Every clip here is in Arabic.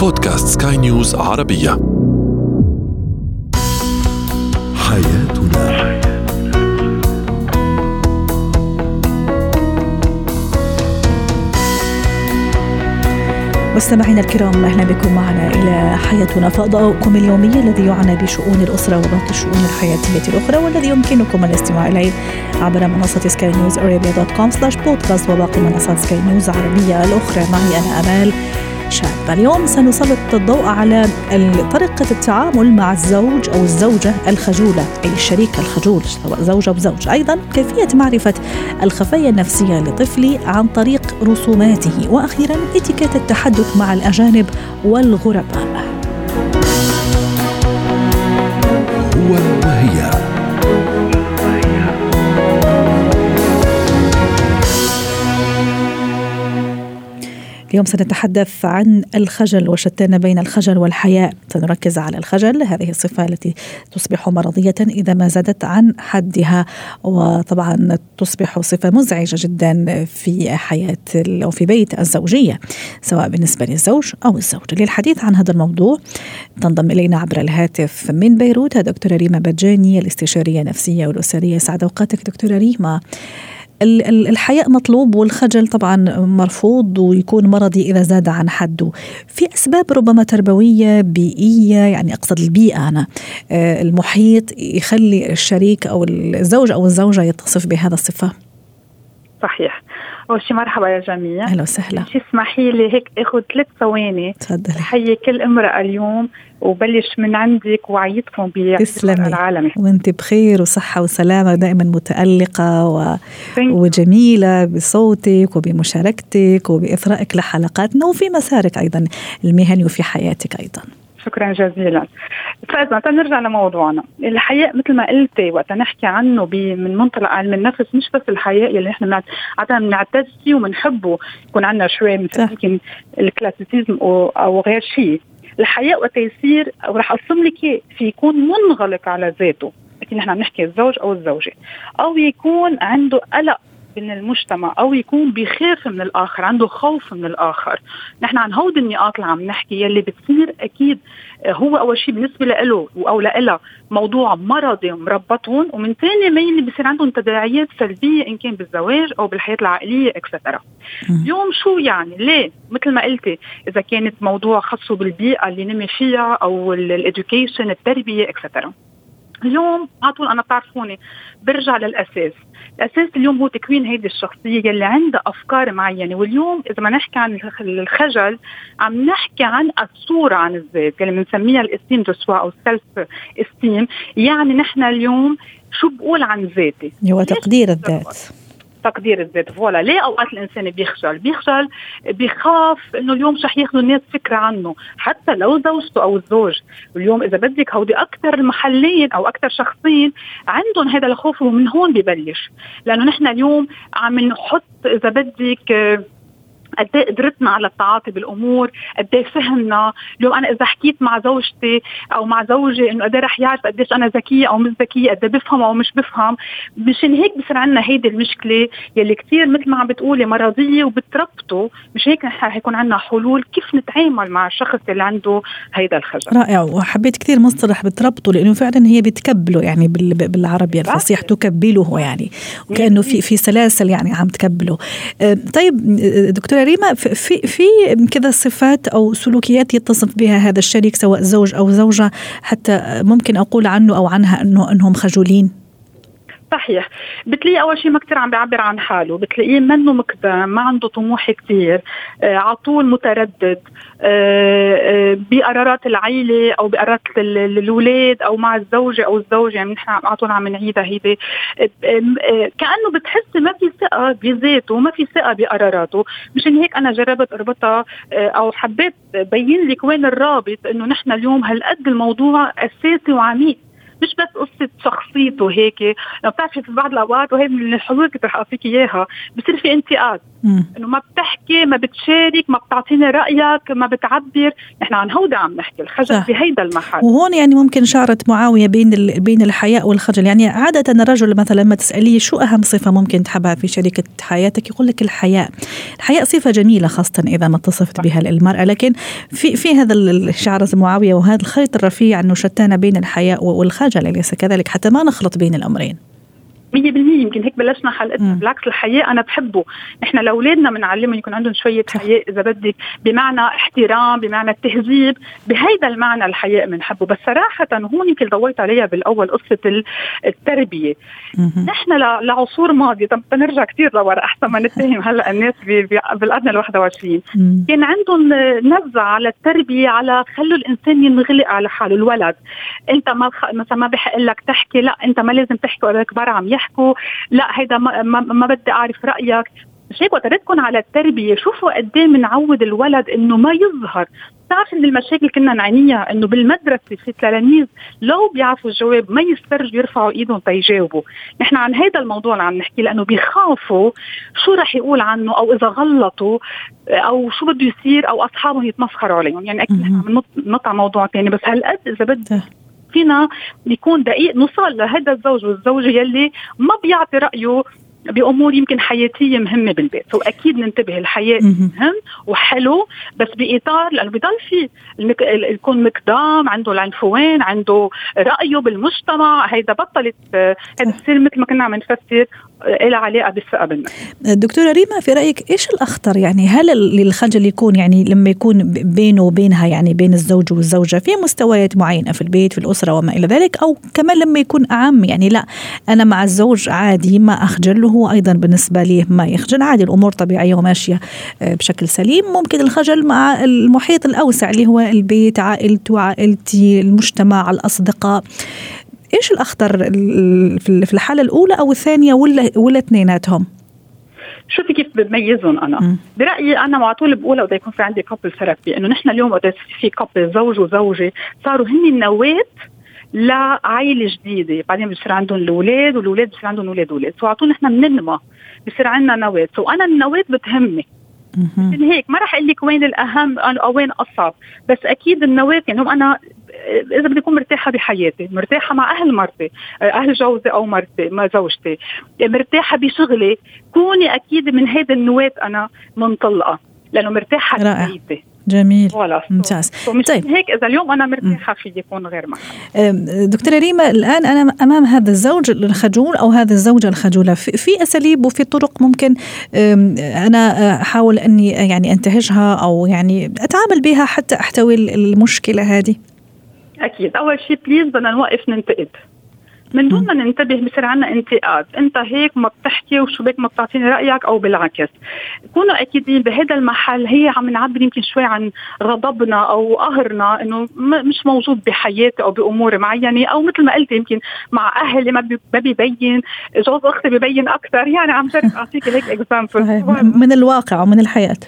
بودكاست سكاي نيوز عربية. حياتنا. مستمعينا الكرام أهلا بكم معنا إلى حياتنا فضاؤكم اليومي الذي يعنى بشؤون الأسرة وباقي الشؤون الحياتية الأخرى والذي يمكنكم الاستماع إليه عبر منصة Sky News Arabia dot com slash podcast وباقي منصات سكاي نيوز العربيه الأخرى. معي أنا آمال شاب. اليوم سنسلط الضوء على طريقة التعامل مع الزوج أو الزوجة الخجولة أي الشريك الخجول سواء زوج أو زوج. أيضا كيفية معرفة الخفايا النفسية لطفلي عن طريق رسوماته وأخيرا اتيكيت التحدث مع الأجانب والغرباء. اليوم سنتحدث عن الخجل وشتان بين الخجل والحياء. سنركز على الخجل هذه الصفة التي تصبح مرضية إذا ما زادت عن حدها وطبعا تصبح صفة مزعجة جدا في حياة أو في بيت الزوجية سواء بالنسبة للزوج أو الزوجة للحديث عن هذا الموضوع تنضم إلينا عبر الهاتف من بيروت دكتورة ريما بجاني الاستشارية النفسية والأسرية. سعد أوقاتك دكتورة ريما. الحياء مطلوب والخجل طبعا مرفوض ويكون مرضي إذا زاد عن حده. في أسباب ربما تربوية بيئية يعني أقصد البيئة أنا. آه، المحيط يخلي الشريك أو الزوج أو الزوجة يتصف بهذا الصفة. صحيح. اول شيء مرحبا يا جميع. أهلا وسهلا. شي اسمحي لي هيك آخذ ثلاث ثواني. تفضلي. حيي كل امرأة اليوم وبلش من عندك وعيتكم تسلمي. العالمي. وأنت بخير وصحة وسلامة دائما متألقة و... وجميلة بصوتك وبمشاركتك وباثرائك لحلقاتنا وفي مسارك أيضا المهني وفي حياتك أيضا. شكرا جزيلا. فاذا نرجع لموضوعنا. الحياء مثل ما قلتي وقت نحكي عنه من منطلق علم النفس مش بس الحياء اللي إحنا عادة بنعتز فيه وبنحبه. يكون عندنا شوي مثل يمكن الكلاسيسيزم أو غير شيء. الحياء وقت يصير ورح أقسم لك في يكون منغلق على ذاته. أكيد نحن عم نحكي الزوج أو الزوجة. أو يكون عنده قلق من المجتمع أو يكون بخاف من الآخر عنده خوف من الآخر. نحن عن هود النقاط اللي عم نحكي يلي بتصير أكيد هو أول شيء بالنسبة له أو لها موضوع مرضي مربطهم ومن ثاني مين بصير عندهم تداعيات سلبية إن كان بالزواج أو بالحياة العائلية et cetera اليوم شو يعني؟ ليه؟ مثل ما قلتي إذا كانت موضوع خاصه بالبيئة اللي نمي فيها أو ال education التربية et cetera اليوم على طول أنا بتعرفوني برجع للأساس. الأساس اليوم هو تكوين هيدي الشخصية اللي عندها أفكار معينة. واليوم إذا ما نحكي عن الخجل عم نحكي عن الصورة عن الذات اللي بنسميها ال estime de soi أو ال self-esteem يعني نحن اليوم شو بقول عن ذاتي؟ هو تقدير الذات. تقدير الذات. voilà ليه أوقات الإنسان بيخجل بيخجل بيخاف إنه اليوم رح ياخذوا الناس فكرة عنه. حتى لو زوجته أو الزوج اليوم إذا بدك هودي أكثر المحلين أو أكثر شخصين عندهم هذا الخوف ومن هون ببلش. لأنه نحن اليوم عم نحط إذا بدك قد إيه قدرتنا على التعاطي بالأمور قد إيه فهمنا. اليوم أنا إذا حكيت مع زوجتي أو مع زوجي إنه قد إيه رح يعرف قديش أنا ذكية أو مش ذكية قد إيه بفهم أو مش بفهم مشان هيك بصير عندنا هيدي المشكلة يلي كثير مثل ما عم بتقولي مرضية وبتربطه. مش هيك نحن حيكون عندنا حلول كيف نتعامل مع الشخص اللي عنده هيدا الخجل. رائع وحبيت كثير مصطلح بتربطه لأنه فعلا هي بتكبله يعني بالعربي الفصيح تكبله يعني وكأنه في في سلاسل يعني عم تكبله. طيب دكتور ريما في في كذا صفات أو سلوكيات يتصف بها هذا الشريك سواء زوج أو زوجة حتى ممكن أقول عنه أو عنها أنه أنهم خجولين؟ صحيح. بتلاقيه أول شيء ما كثير عم بيعبر عن حاله بتلاقيه منه مقدم ما عنده طموح كثير آه على طول متردد آه آه بقرارات العيلة أو بقرارات الأولاد أو مع الزوجة أو الزوج يعني نحن على طول عم نعيدها هيدي. آه، آه، كأنه بتحسي ما في ثقة بذاته وما في ثقة بقراراته. مشان هيك أنا جربت أربطها آه، أو حبيت بين لك وين الرابط إنه نحن اليوم هالقد الموضوع أساسي وعميق. مش بس قصة شخصيته هيك لما بتعرفي في بعض الأوقات وهي من الحلول اللي رح اعطيك إياها بصير في انتقاد. إنه ما بتحكي ما بتشارك ما بتعطيني رأيك ما بتعبر. نحن عن هودا عم نحكي الخجل في هيدا المحل. وهون يعني ممكن شعرت معاوية بين بين الحياء والخجل. يعني عادة الرجل مثلا لما تسأليه شو أهم صفة ممكن تحبها في شريكة حياتك يقول لك الحياء. الحياء صفة جميلة خاصة إذا ما اتصفت بها المرأة. لكن في في هذا الشعر معاوية وهذا الخيط الرفيع إنه شتان بين الحياء والخجل. اليس كذلك حتى ما نخلط بين الأمرين. 100% يمكن هيك بلشنا حلقتنا. بالعكس الحياء أنا بحبه. نحن لأولادنا بنعلمهم يكون عندهم شوية حياء إذا بدك بمعنى احترام بمعنى التهذيب بهيدا المعنى الحياء بنحبه. بس صراحة هون يمكن ضويت عليها بالأول قصة التربية. نحن لعصور ماضية. طب بنرجع كثير لورا أحسن ما نتهم هلأ الناس بالقرن ال 21 كان عندهم نزعه على التربية على خلوا الإنسان ينغلق على حاله الولد. أنت ما مثلا ما بحق لك تحكي لأ أنت ما لازم تحكي ولا كبار عم يحكي يحكوا لا هيدا ما, ما, ما بدي أعرف رأيك. مش هيك وتردكم على التربية شوفوا قد إيه بنعود الولد إنه ما يظهر. بتعرف ان المشاكل كنا نعانيها إنه بالمدرسة في تلاميذ لو بيعرفوا الجواب ما يسترجوا يرفعوا إيدهم تيجاوبوا، نحن عن هذا الموضوع عم نحكي لأنه بيخافوا شو رح يقول عنه أو إذا غلطوا أو شو بده يصير أو أصحابهم يتمسخروا عليهم، يعني أكيد نحن عم ننط على موضوع ثاني بس هالقد إذا بدك فينا يكون دقيق نوصل لهذا الزوج والزوجة يلي ما بيعطي رأيه بأمور يمكن حياتية مهمة بالبيت. واكيد ننتبه الحياة مهم. وحلو بس بإطار لأنه بضل في المك... يكون مقدام عنده العنفوان عنده رأيه بالمجتمع. هيدا بطلت هيدا بصير مثل ما كنا عم نفسر. لها علاقه بالثقه بالنفس. دكتورة ريما في رأيك إيش الأخطر؟ يعني هل الخجل يكون يعني لما يكون بينه وبينها يعني بين الزوج والزوجة في مستويات معينة في البيت في الأسرة وما إلى ذلك؟ أو كمان لما يكون أعم يعني لا أنا مع الزوج عادي ما أخجل وهو أيضا بالنسبة لي ما يخجل عادي الأمور طبيعية وماشية آه، بشكل سليم. ممكن الخجل مع المحيط الأوسع اللي هو البيت عائلته عائلتي المجتمع الأصدقاء. إيش الأخطر في الحالة الأولى أو الثانية ولا ولا اثنيناتهم؟ شوفي كيف بميزهم أنا. م. برأيي أنا على طول بقولها وقت يكون في عندي couple therapy إنه نحن اليوم وقت في couple زوج وزوجة صاروا هن النواه لعائلة جديدة. بعدين بصير عندهم الأولاد والأولاد بصير عندهم أولاد أولاد so على طول نحن بننمى بصير عندنا نواه so أنا النواه بتهمني. من هيك ما راح أقول لك وين الأهم أو وين أصعب. بس أكيد النواه يعني أنا إذا بدي أكون مرتاحة بحياتي مرتاحة مع أهل مرتي أهل جوزي أو مرتي ما زوجتي. مرتاحة بشغلي كوني أكيد من هيدا النواة أنا منطلقة لأنه مرتاحة بحياتي. جميل. ممتاز. طيب. هيك إذا اليوم أنا مرتاحة في يكون غير معها دكتورة ريما الآن أنا أمام هذا الزوج الخجول أو هذه الزوجة الخجولة في أساليب وفي طرق ممكن أنا أحاول أني يعني أنتهجها أو يعني أتعامل بها حتى أحتوي المشكلة هذه؟ أكيد. أول شيء بليز بدنا نوقف ننتقد. من دون ما ننتبه بصير عندنا انتقاد. أنت هيك ما بتحكي وشو بك ما بتعطيني رأيك أو بالعكس. كونوا أكيدين بهذا المحل هي عم نعبر يمكن شوي عن غضبنا أو قهرنا إنه مش موجود بحياتي أو بامور معينة أو مثل ما قلت يمكن مع أهلي ما ببين جوز أختي ببين أكثر. يعني عم جرب اعطيك هيك example من الواقع ومن الحياة.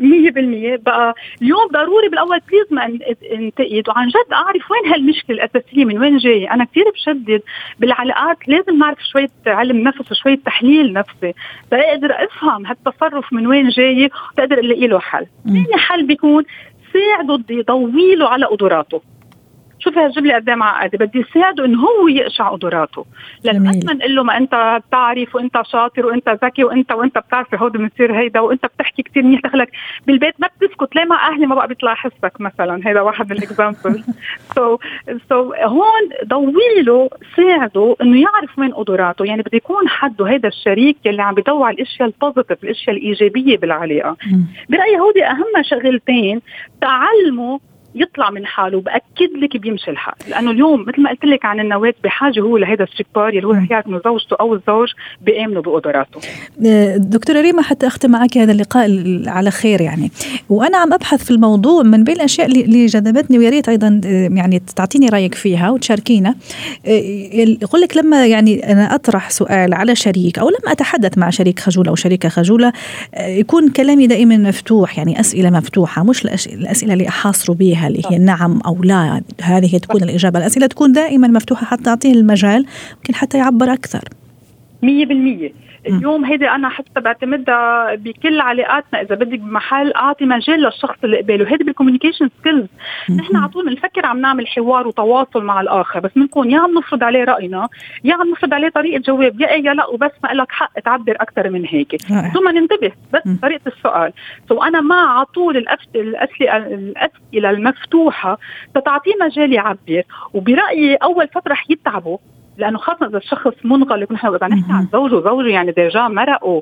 100% بقى اليوم ضروري بالأول please ما انتقد. وعن جد أعرف وين هالمشكلة الأساسية من وين جاية. أنا كثير بشدد بالعلاقات. لازم نعرف شوية علم نفس وشوية تحليل نفسي. تقدر أفهم هالتصرف من وين جاي وتقدر ألاقي له حل. ثاني حل بيكون ساعده يضوي على قدراته. شوف هالجمله قد إيه معقدة. بدي ساعده انه هو يقشع قدراته. لما ما نقول له ما أنت بتعرف وأنت شاطر وأنت ذكي وأنت وأنت بتعرف هود بنصير هيدا وأنت بتحكي كثير منيح دخلك بالبيت ما بتسكت. ليه مع أهلي ما بقى بيطلع حسك مثلا؟ هذا واحد من ال example so so هون ضوي له ساعده إنه يعرف وين قدراته. يعني بده يكون حده هذا الشريك يلي عم بيضوي على الأشياء ال positive الأشياء الإيجابية بالعلاقه برأيي هودي أهم شغلتين. تعلموا يطلع من حاله باكد لك بيمشي الحال. لأنه اليوم مثل ما قلت لك عن النواه بحاجة هو لهذا الشريك اللي هو رح إنه زوجته أو الزوج بيآمنوا بقدراته. آه، دكتورة ريما حتى أختم معك هذا اللقاء على خير يعني. وأنا عم أبحث في الموضوع من بين الأشياء اللي جذبتني ويا ريت أيضا آه، يعني تعطيني رأيك فيها وتشاركينا. آه، يقول لك لما يعني أنا أطرح سؤال على شريك أو لما أتحدث مع شريك خجول أو شريكه خجوله يكون كلامي دائما مفتوح يعني أسئلة مفتوحة مش الأسئلة اللي احاصروا بها فيها اللي هي نعم أو لا. هذه تكون الإجابة. الأسئلة تكون دائما مفتوحة حتى تعطيه المجال ممكن حتى يعبر أكثر. 100% اليوم هيدي أنا حتى بعتمدها بكل علاقاتنا. إذا بدك بمحل أعطي مجال للشخص اللي قباله هيدي بال communication skills نحن على طول بنفكر عم نعمل حوار وتواصل مع الآخر. بس بنكون يا عم نفرض عليه رأينا يا عم نفرض عليه طريقة جواب يا إيه يا لأ وبس ما لك حق تعبر أكثر من هيك. ثم ننتبه بس. طريقة السؤال. so أنا مع على طول الأسئلة الأسئلة المفتوحة تتعطيه مجال يعبر. وبرأيي أول فترة رح يتعبوا. لأنه خاصة إذا الشخص منغلق نحن إذا نحكي عن زوج وزوجة يعني déjà مرقوا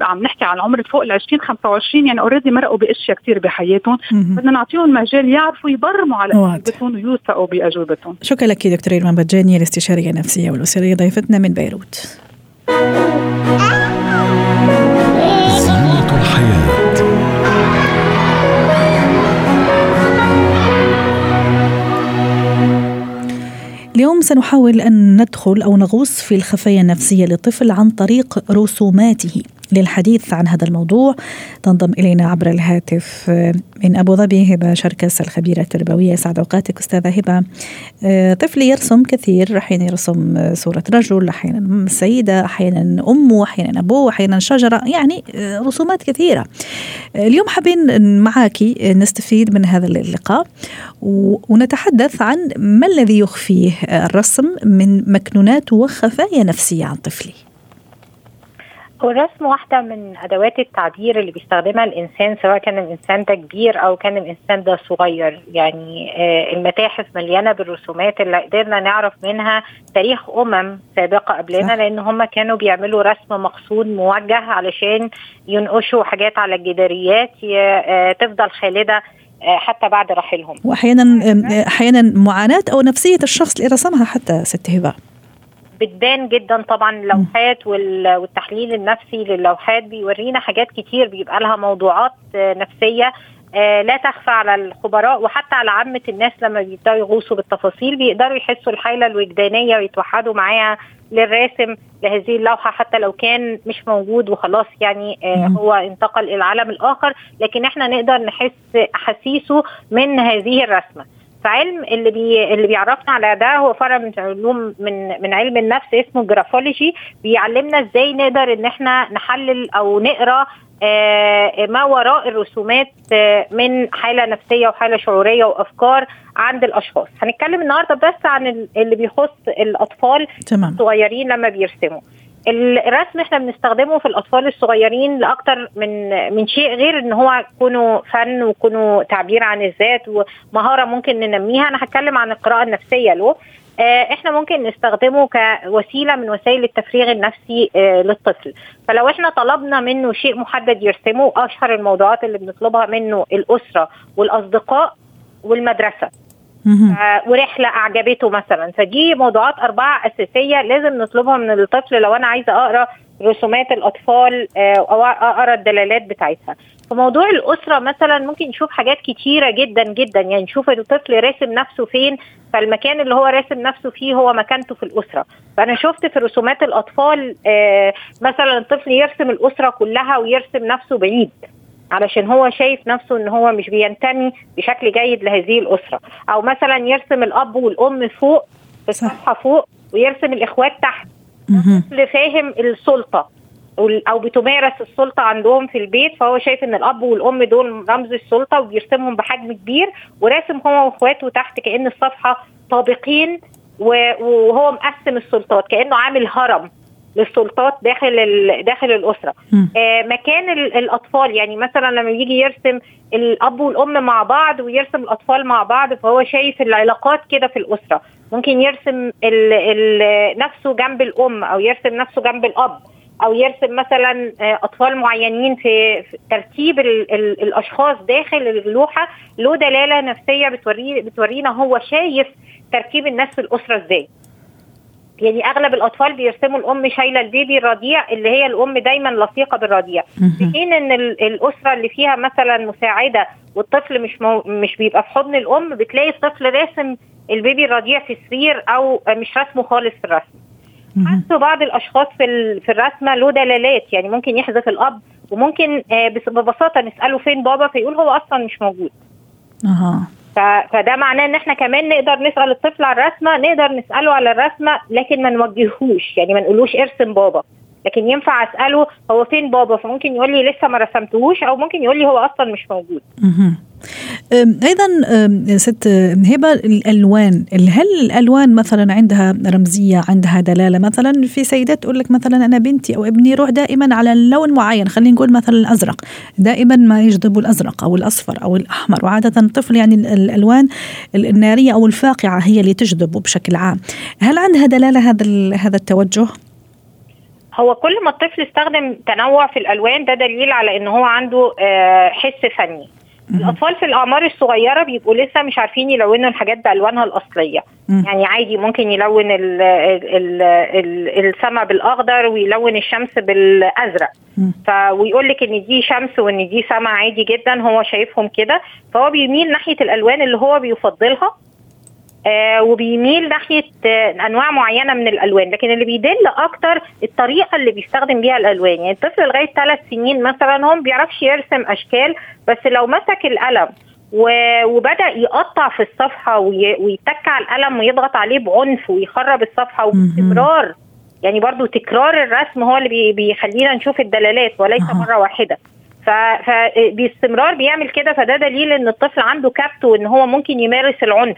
عم نحكي عن عمر فوق ال 20 25 يعني already مرقوا بأشياء كثير بحياتهم. بدنا نعطيهم مجال يعرفوا يبرموا على أجوبتهم ويوثقوا بأجوبتهم. شكرا لك دكتور ايمان بجاني الاستشارية النفسية والأسرية ضيفتنا من بيروت. سنحاول أن ندخل أو نغوص في الخفايا النفسية للطفل عن طريق رسوماته. للحديث عن هذا الموضوع. تنضم إلينا عبر الهاتف من أبو ظبي هبة شركس الخبيرة التربوية سعد أوقاتك أستاذة هبة. طفل يرسم كثير أحيانا يرسم صورة رجل أحيانا سيدة أحيانا أمه أحيانا أبوه أحيانا شجرة يعني رسومات كثيرة. اليوم حابين معاكي نستفيد من هذا اللقاء ونتحدث عن ما الذي يخفيه الرسم من مكنونات وخفايا نفسية عن طفلي. هو الرسم واحدة من أدوات التعبير اللي بيستخدمها الإنسان سواء كان الإنسان ده كبير أو كان الإنسان ده صغير. يعني آه المتاحف مليانة بالرسومات اللي قدرنا نعرف منها تاريخ أمم سابقة قبلنا لأن هم كانوا بيعملوا رسم مقصود موجه علشان ينقشوا حاجات على الجداريات آه تفضل خالدة حتى بعد رحيلهم. واحيانا أحيانا معاناة أو نفسية الشخص اللي رسمها حتى ست هبة. بتبان جدا طبعا اللوحات والتحليل النفسي للوحات بيورينا حاجات كتير بيبقى لها موضوعات نفسية لا تخفى على الخبراء وحتى على عامة الناس لما بيبدأوا يغوصوا بالتفاصيل بيقدروا يحسوا الحالة الوجدانية ويتوحدوا معاها للراسم لهذه اللوحة حتى لو كان مش موجود وخلاص يعني هو انتقل إلى العالم الآخر. لكن إحنا نقدر نحس أحاسيسه من هذه الرسمة. فعلم اللي بي اللي بيعرفنا على ده هو فرع من علوم من من علم النفس اسمه graphology. بيعلمنا إزاي نقدر إن إحنا نحلل أو نقرأ آه ما وراء الرسومات آه من حالة نفسية وحالة شعورية وأفكار عند الأشخاص. هنتكلم النهارده بس عن اللي بيخص الأطفال تمام. الصغيرين لما بيرسموا. الرسم إحنا بنستخدمه في الأطفال الصغيرين لأكتر من من شيء غير إن هو يكونوا فن ويكونوا تعبير عن الذات ومهارة ممكن ننميها. أنا هتكلم عن القراءة النفسية له. إحنا ممكن نستخدمه كوسيلة من وسائل التفريغ النفسي للطفل. فلو إحنا طلبنا منه شيء محدد يرسمه أشهر الموضوعات اللي بنطلبها منه الأسرة والأصدقاء والمدرسة. ورحلة أعجبته مثلا. فدي موضوعات أربعة أساسية لازم نطلبها من الطفل لو أنا عايزة أقرأ رسومات الأطفال أو أقرأ الدلالات بتاعتها. في موضوع الأسرة مثلا ممكن نشوف حاجات كتيرة جدا جدا. يعني نشوف الطفل راسم نفسه فين فالمكان اللي هو راسم نفسه فيه هو مكانته في الأسرة. فأنا شفت في رسومات الأطفال مثلا الطفل يرسم الأسرة كلها ويرسم نفسه بعيد. علشان هو شايف نفسه إن هو مش بينتمي بشكل جيد لهذه الأسرة. أو مثلا يرسم الأب والأم فوق في الصفحة فوق ويرسم الإخوات تحت. طفل فاهم السلطة أو بتمارس السلطة عندهم في البيت فهو شايف إن الأب والأم دول رمز السلطة وبيرسمهم بحجم كبير وراسم هو وإخواته تحت كأن الصفحة طابقين وهو مقسم السلطات كأنه عامل هرم. للسلطات داخل داخل الأسرة. آه مكان الأطفال يعني مثلا لما يجي يرسم الأب والأم مع بعض ويرسم الأطفال مع بعض فهو شايف العلاقات كده في الأسرة. ممكن يرسم ال ال نفسه جنب الأم أو يرسم نفسه جنب الأب أو يرسم مثلا أطفال معينين في ترتيب ال ال الأشخاص داخل اللوحة. له دلالة نفسية بتوري بتورينا هو شايف ترتيب الناس في الأسرة إزاي. يعني أغلب الأطفال بيرسموا الأم شايلة البيبي الرضيع اللي هي الأم دايما لصيقة بالرضيع. في حين إن الأسرة اللي فيها مثلا مساعدة والطفل مش مو مش بيبقى في حضن الأم بتلاقي الطفل راسم البيبي الرضيع في سرير أو مش رسمه خالص في الرسم. حتى بعض الأشخاص في في الرسمة له دلالات يعني ممكن يحذف الأب وممكن ببساطة نسأله فين بابا فيقول هو أصلا مش موجود. أها. فده معناه إن إحنا كمان نقدر نسأل الطفل على الرسمة نقدر نسأله على الرسمة لكن ما نوجهوش يعني ما نقولوش ارسم بابا. لكن ينفع أسأله هو فين بابا؟ فممكن يقول لي لسه ما رسمتهوش أو ممكن يقول لي هو أصلا مش موجود. أيضا ست هبة الألوان هل الألوان مثلا عندها رمزية عندها دلالة؟ مثلا في سيدات تقول لك مثلا أنا بنتي أو ابني يروح دائما على لون معين خلينا نقول مثلا الأزرق. دائما ما يجذب الأزرق أو الأصفر أو الأحمر. وعادة الطفل يعني الألوان النارية أو الفاقعة هي اللي تجذبه بشكل عام. هل عندها دلالة هذا هذا التوجه؟ هو كل ما الطفل استخدم تنوع في الألوان ده دليل على إن هو عنده آه، حس فني. الأطفال في الأعمار الصغيرة بيبقوا لسه مش عارفين يلونوا الحاجات بألوانها الأصلية. يعني عادي ممكن يلون السماء بالأخضر ويلون الشمس بالأزرق. ويقول لك إن دي شمس وإن دي سماء عادي جدا هو شايفهم كده. فهو بيميل ناحية الألوان اللي هو بيفضلها. وبيميل ناحية آه أنواع معينة من الألوان لكن اللي بيدل أكتر الطريقة اللي بيستخدم بيها الألوان. يعني الطفل لغاية ثلاث سنين مثلا هو ما بيعرفش يرسم أشكال بس لو مسك القلم وبدأ يقطع في الصفحة ويتك على القلم ويضغط عليه بعنف ويخرب الصفحة وباستمرار يعني برضو تكرار الرسم هو اللي بيخلينا نشوف الدلالات وليس مرة واحدة. فباستمرار بيعمل كده فده دليل إن الطفل عنده كبت وإن هو ممكن يمارس العنف.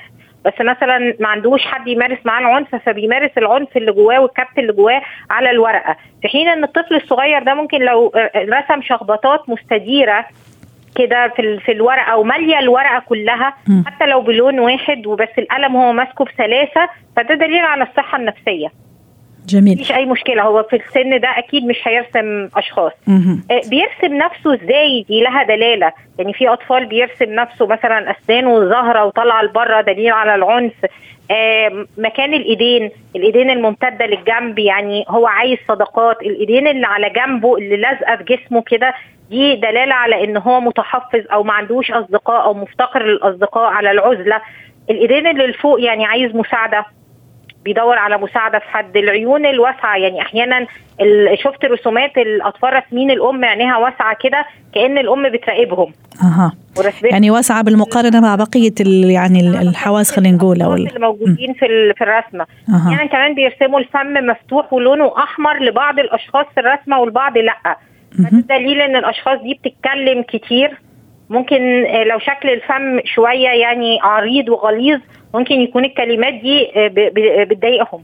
بس مثلا ما عندوش حد يمارس معاه العنف فبيمارس العنف اللي جواه والكبت اللي جواه على الورقة في حين إن الطفل الصغير ده ممكن لو رسم شخبطات مستديره كده في في الورقة وماليه الورقة كلها م. حتى لو بلون واحد وبس القلم هو ماسكه بسلاسة فده دليل على الصحة النفسية جميل. مفيش أي مشكلة. هو في السن ده أكيد مش هيرسم أشخاص. مم. بيرسم نفسه إزاي؟ دي لها دلالة. يعني في أطفال بيرسم نفسه مثلا اسنانه ظاهره وطالعة لبره دليل على العنف. آه مكان الإيدين. الإيدين الممتدة للجنب يعني هو عايز صداقات. الإيدين اللي على جنبه اللي لازقة في جسمه كده دي دلالة على إن هو متحفظ أو ما عندوش أصدقاء أو مفتقر للأصدقاء على العزلة. الإيدين اللي لفوق يعني عايز مساعدة. بيدور على مساعدة في حد. العيون الواسعة يعني أحيانا شفت رسومات الأطفال راسمين الأم عينيها واسعة كده كأن الأم بتراقبهم. أها. يعني واسعة بالمقارنة مع بقية يعني الحواس خلينا نقول أو اللي موجودين في في الرسمة. أه. يعني كمان بيرسموا الفم مفتوح ولونه أحمر لبعض الأشخاص في الرسمة والبعض لأ. ده دليل إن الأشخاص دي بتتكلم كتير. ممكن لو شكل الفم شوية يعني عريض وغليظ ممكن يكون الكلمات دي آه، بتضايقهم.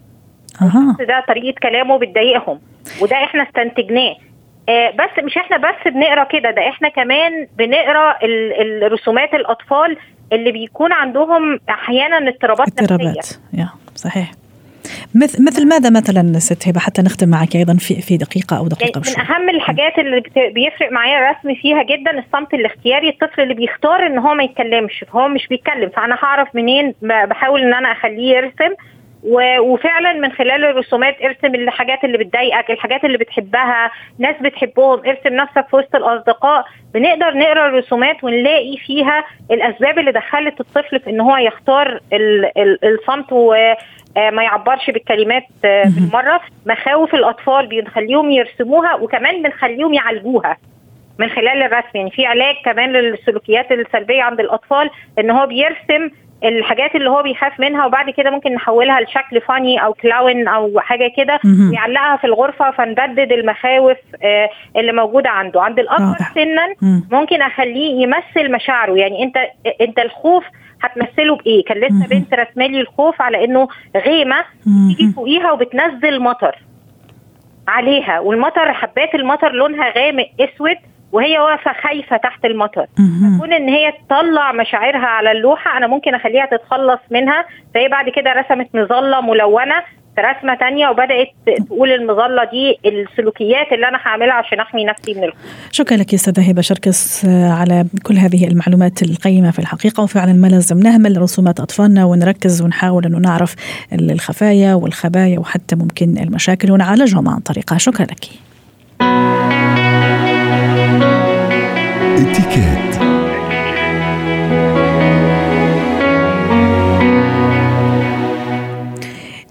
ده طريقة كلامه بتضايقهم وده إحنا استنتجناه. آه بس مش إحنا بس بنقرأ كده ده إحنا كمان بنقرأ الرسومات الأطفال اللي بيكون عندهم أحيانا اضطرابات اضطرابات. يا صحيح. مثل مثل ماذا مثلا ست هبة؟ حتى نختم معك أيضا في في دقيقة أو دقيقة يعني من أهم الحاجات اللي بيفرق معايا الرسم فيها جدا الصمت الاختياري. الطفل اللي بيختار إن هو ما يتكلمش فهو مش بيتكلم. فأنا هعرف منين؟ بحاول إن أنا أخليه يرسم. وفعلا من خلال الرسومات ارسم الحاجات اللي بتضايقك الحاجات اللي بتحبها ناس بتحبهم ارسم نفسك في وسط الأصدقاء. بنقدر نقرأ الرسومات ونلاقي فيها الأسباب اللي دخلت الطفل في إن هو يختار الصمت آه، ما يعبرش بالكلمات آه، بالمرة. مخاوف الأطفال بنخليهم يرسموها وكمان بنخليهم يعالجوها من خلال الرسم. يعني في علاج كمان للسلوكيات السلبية عند الأطفال إن هو بيرسم الحاجات اللي هو بيخاف منها وبعد كده ممكن نحولها لشكل فاني أو كلاون أو حاجة كده ويعلقها في الغرفة فنبدد المخاوف آه، اللي موجودة عنده. عند الأكبر سنا ممكن أخليه يمثل مشاعره. يعني أنت أنت الخوف هتمثله بإيه؟ كان لسه بنت رسمالي الخوف على إنه غيمة تيجي فوقيها وبتنزل مطر عليها والمطر حبات المطر لونها غامق أسود وهي واقفة خايفة تحت المطر. فكون إن هي تطلع مشاعرها على اللوحة أنا ممكن أخليها تتخلص منها. فهي بعد كده رسمت مظلة ملونة في رسمة تانية وبدأت تقول المظلة دي السلوكيات اللي أنا هعملها عشان أحمي نفسي من الخوف. شكرا لك يا أستاذة هبة شركس على كل هذه المعلومات القيمة في الحقيقة. وفعلا ما لازم نهمل رسومات أطفالنا ونركز ونحاول انه نعرف الخفايا والخبايا وحتى ممكن المشاكل ونعالجهم عن طريقها. شكرا لك. Etiquette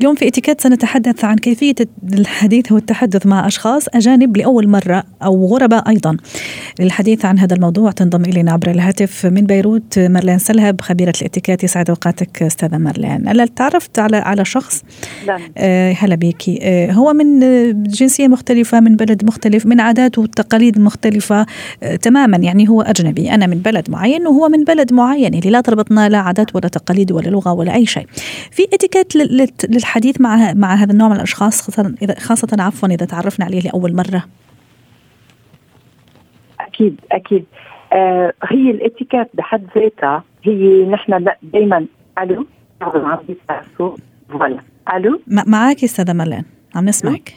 اليوم في اتيكيت سنتحدث عن كيفية الحديث والتحدث مع أشخاص أجانب لأول مرة أو غرباء أيضا. للحديث عن هذا الموضوع تنضم إلينا عبر الهاتف من بيروت مارلين سلهب خبيرة الاتيكيت. يسعد أوقاتك أستاذة مارلين. هلا تعرفت على على شخص؟ نعم. آه هلا بيكي آه هو من جنسية مختلفة من بلد مختلف من عادات وتقاليد مختلفة آه تماما. يعني هو أجنبي. أنا من بلد معين وهو من بلد معين اللي لا تربطنا لا عادات ولا تقاليد ولا لغة ولا أي شيء. في اتيكيت للحديث مع مع هذا النوع من الأشخاص خاصة اذا خاصة عفوا إذا تعرفنا عليه لأول مرة. أكيد أكيد. آه هي الاتيكيت بحد ذاتها هي نحن دائما ألو؟ فوالا. ألو؟ معك أستاذة ملان عم نسمعك.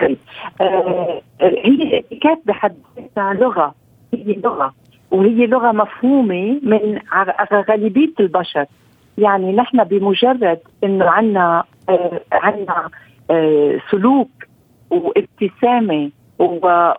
طيب. آه هي الاتيكيت بحد ذاتها لغة. هي لغة. وهي لغة مفهومة من غالبية البشر. يعني نحن بمجرد إنه عنا آه عنا آه سلوك وابتسامة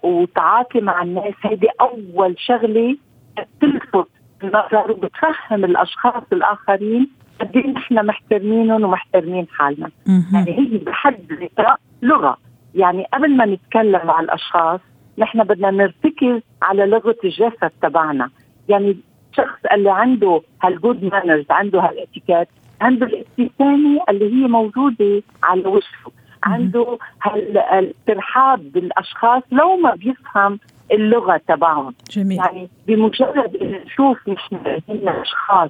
وتعاطي مع الناس هيدي أول شغلة بتلفت النظر وبتفهم الأشخاص الآخرين قد إيه نحن محترمينهم ومحترمين حالنا. يعني هي بحد ذاتها لغة. يعني قبل ما نتكلم مع الأشخاص نحن بدنا نرتكز على لغة الجسد تبعنا. يعني الشخص اللي عنده هالجود مانرز عنده هالاتيكيت عنده الابتسامة اللي هي موجودة على وشه عنده هالترحاب بالأشخاص لو ما بيفهم اللغة تبعهم جميل. يعني بمجرد نشوف نحن أشخاص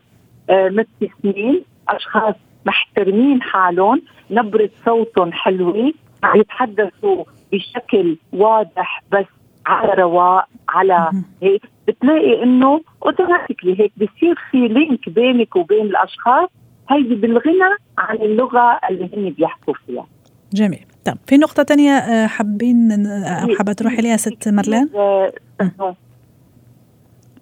آه مبتسمين أشخاص محترمين حالهم نبرة صوتهم حلوة يتحدثوا بشكل واضح بس على رواق على هيك. بتلاقي إنه automatically هيك بصير في link بينك وبين الأشخاص. هيدي بالغنى عن اللغة اللي هن بيحكوا فيها. جميل. طب في نقطة تانية حابين أو حابة تروحي ليها ست مرلان؟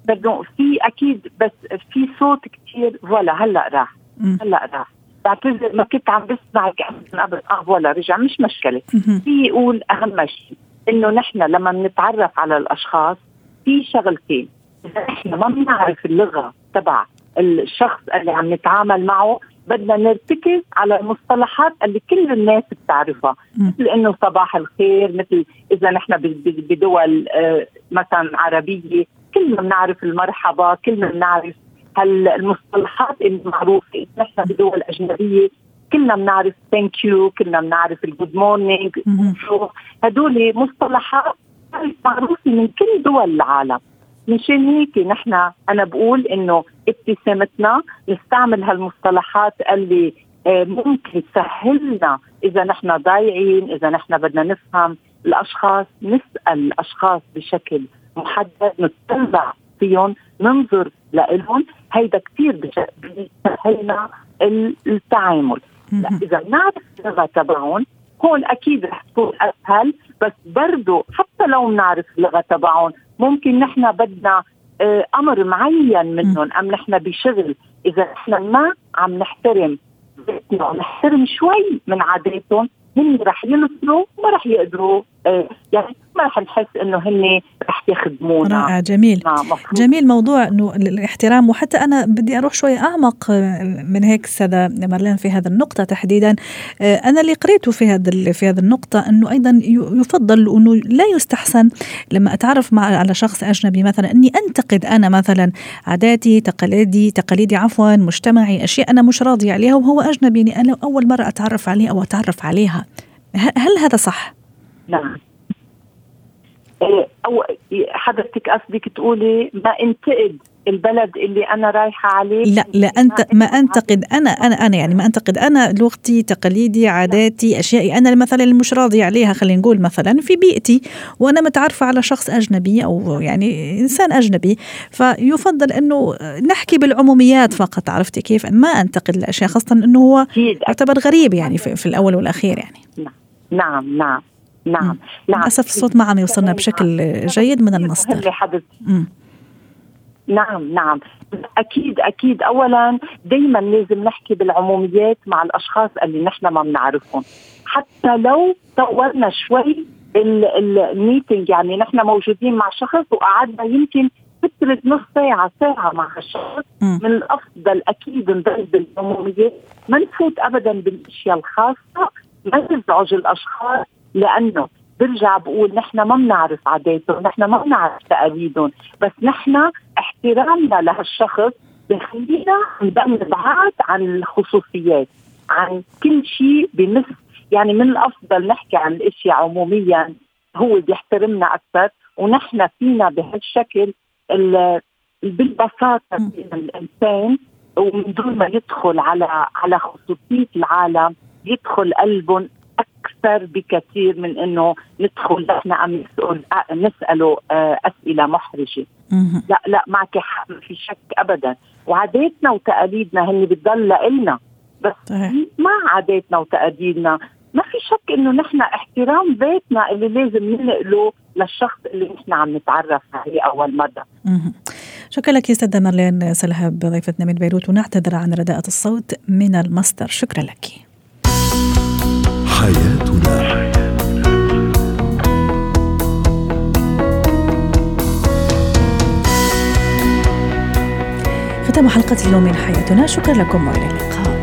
بدو في أكيد بس في صوت كثير ولا هلأ راح. هلأ راح. بعتذر ما كنت عم بسمعك. قبل آه ولا رجع مش مشكلة. في يقول أهم شيء. إنه نحن لما بنتعرف على الأشخاص في شغلتين. إذا نحن ما بنعرف اللغة تبع الشخص اللي عم نتعامل معه. بدنا نرتكز على المصطلحات اللي كل الناس بتعرفها. مثل إنه صباح الخير مثل إذا نحن بدول مثلا عربية. كلنا بنعرف المرحبا كلنا بنعرف هالمصطلحات المعروفة. نحن بدول أجنبية. كلنا بنعرف thank you كلنا بنعرف ال good morning هدول مصطلحات معروفة من كل دول العالم. مشان هيك نحن أنا بقول إنه ابتسامتنا نستعمل هالمصطلحات اللي ممكن تسهلنا إذا نحن ضايعين إذا نحن بدنا نفهم الأشخاص نسأل الأشخاص بشكل محدد نتبع فيهم ننظر لهم هيدا كثير بيسهلنا التعامل. لا إذا نعرف اللغة تبعهم هون أكيد رح تكون أسهل بس برضه حتى لو بنعرف اللغة تبعهم ممكن نحن بدنا آه أمر معين منهم أم نحن بشغل. إذا نحن ما عم نحترم بيتنا ونحترم شوي من عاداتهم هن رح ينصروا وما رح يقدروا يعني ما رح نحس إنه هن رح يخدمونا. رائع جميل. جميل موضوع إنه الاحترام وحتى أنا بدي أروح شوي أعمق من هيك استاذه مارلين في هذه النقطة تحديدا. أنا اللي قريته في هذا في هذه النقطة إنه أيضا يفضل إنه لا يستحسن لما أتعرف مع على شخص أجنبي مثلا إني أنتقد أنا مثلا عاداتي تقاليدي تقاليدي عفوا مجتمعي أشياء أنا مش راضيه عليها وهو أجنبي يعني أنا أول مرة أتعرف عليه أو أتعرف عليها. هل هذا صح؟ نعم. أو حضرتك قصدك تقولي ما انتقد البلد اللي أنا رايحة عليه؟ لا لا انت ما انتقد أنا أنا أنا يعني ما أنتقد. أنا لغتي تقاليدي عاداتي أشيائي أنا مثلا اللي مش راضي عليها خلينا نقول مثلا في بيئتي وأنا متعرفة على شخص أجنبي أو يعني إنسان أجنبي. فيفضل إنه نحكي بالعموميات فقط عرفتي كيف؟ ما أنتقد الأشياء خاصة إنه هو يعتبر غريب يعني في, في الأول والأخير يعني. نعم نعم. نعم نعم. للأسف الصوت ما عم يوصلنا بشكل جيد من المصدر. نعم نعم. أكيد أكيد. اولا دائما لازم نحكي بالعموميات مع الأشخاص اللي نحن ما بنعرفهم. حتى لو طورنا شوي الميتنج يعني نحن موجودين مع شخص وقعدنا يمكن فترة نص ساعة ساعة مع الشخص من الأفضل أكيد نضل بالعمومية ما نفوت أبدا بالأشياء الخاصة ما نزعج الأشخاص. لأنه برجع بقول نحن ما بنعرف عاداتهم نحن ما بنعرف تقاليدهم بس نحن احترامنا لهالشخص بخلينا نبعد عن الخصوصيات عن كل شيء بمس يعني من الأفضل نحكي عن الاشياء عموميا هو بيحترمنا أكثر ونحن فينا بهالشكل بالبساطة من الإنسان ومن دون ما يدخل على على خصوصية العالم يدخل قلبهم أكثر بكثير من إنه ندخل نحن عم نسال نسأله آه، أسئلة محرجة. لا لا معك حق ما في شك ابدا. وعاداتنا وتقاليدنا هن بتضل لنا بس ما عاداتنا وتقاليدنا. ما في شك إنه نحن احترام ذاتنا اللي لازم ننقله للشخص اللي نحن عم نتعرف عليه أول مرة. شكرا لك استاذه مارلين سلهب ضيفتنا من بيروت ونعتذر عن رداءة الصوت من المصدر. شكرا لك. حياتنا ختام حلقة اليوم من حياتنا. شكرا لكم وإلى اللقاء.